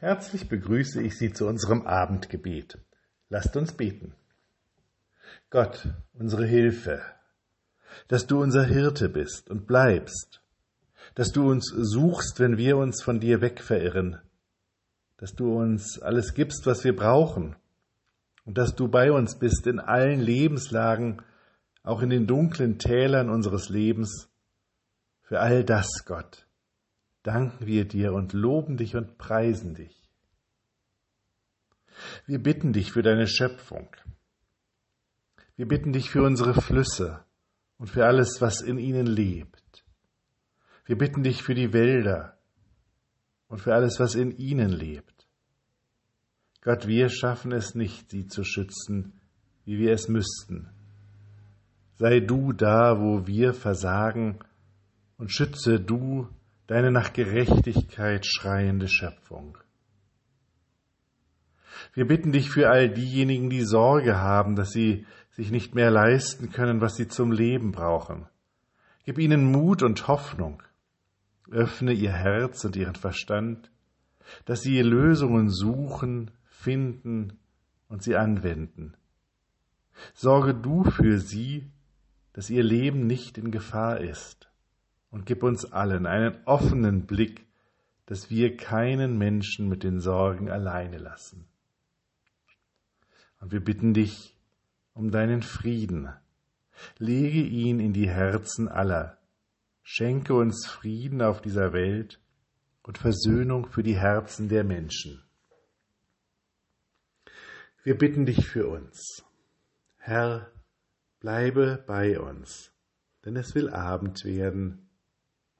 Herzlich begrüße ich Sie zu unserem Abendgebet. Lasst uns beten. Gott, unsere Hilfe, dass du unser Hirte bist und bleibst, dass du uns suchst, wenn wir uns von dir wegverirren, dass du uns alles gibst, was wir brauchen, und dass du bei uns bist in allen Lebenslagen, auch in den dunklen Tälern unseres Lebens. Für all das, Gott, danken wir dir und loben dich und preisen dich. Wir bitten dich für deine Schöpfung. Wir bitten dich für unsere Flüsse und für alles, was in ihnen lebt. Wir bitten dich für die Wälder und für alles, was in ihnen lebt. Gott, wir schaffen es nicht, sie zu schützen, wie wir es müssten. Sei du da, wo wir versagen, und schütze du deine nach Gerechtigkeit schreiende Schöpfung. Wir bitten dich für all diejenigen, die Sorge haben, dass sie sich nicht mehr leisten können, was sie zum Leben brauchen. Gib ihnen Mut und Hoffnung. Öffne ihr Herz und ihren Verstand, dass sie Lösungen suchen, finden und sie anwenden. Sorge du für sie, dass ihr Leben nicht in Gefahr ist und gib uns allen einen offenen Blick, dass wir keinen Menschen mit den Sorgen alleine lassen. Und wir bitten dich um deinen Frieden. Lege ihn in die Herzen aller. Schenke uns Frieden auf dieser Welt und Versöhnung für die Herzen der Menschen. Wir bitten dich für uns. Herr, bleibe bei uns, denn es will Abend werden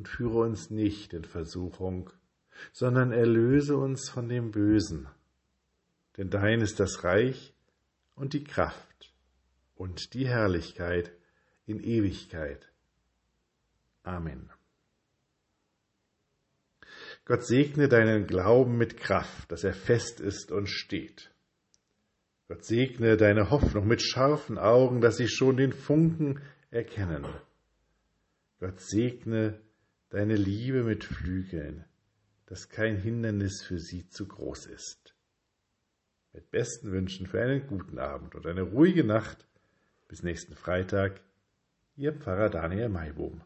und führe uns nicht in Versuchung, sondern erlöse uns von dem Bösen. Denn dein ist das Reich und die Kraft und die Herrlichkeit in Ewigkeit. Amen. Gott segne deinen Glauben mit Kraft, dass er fest ist und steht. Gott segne deine Hoffnung mit scharfen Augen, dass sie schon den Funken erkennen. Gott segne deine Liebe mit Flügeln, dass kein Hindernis für sie zu groß ist. Mit besten Wünschen für einen guten Abend und eine ruhige Nacht. Bis nächsten Freitag, Ihr Pfarrer Daniel Maibohm.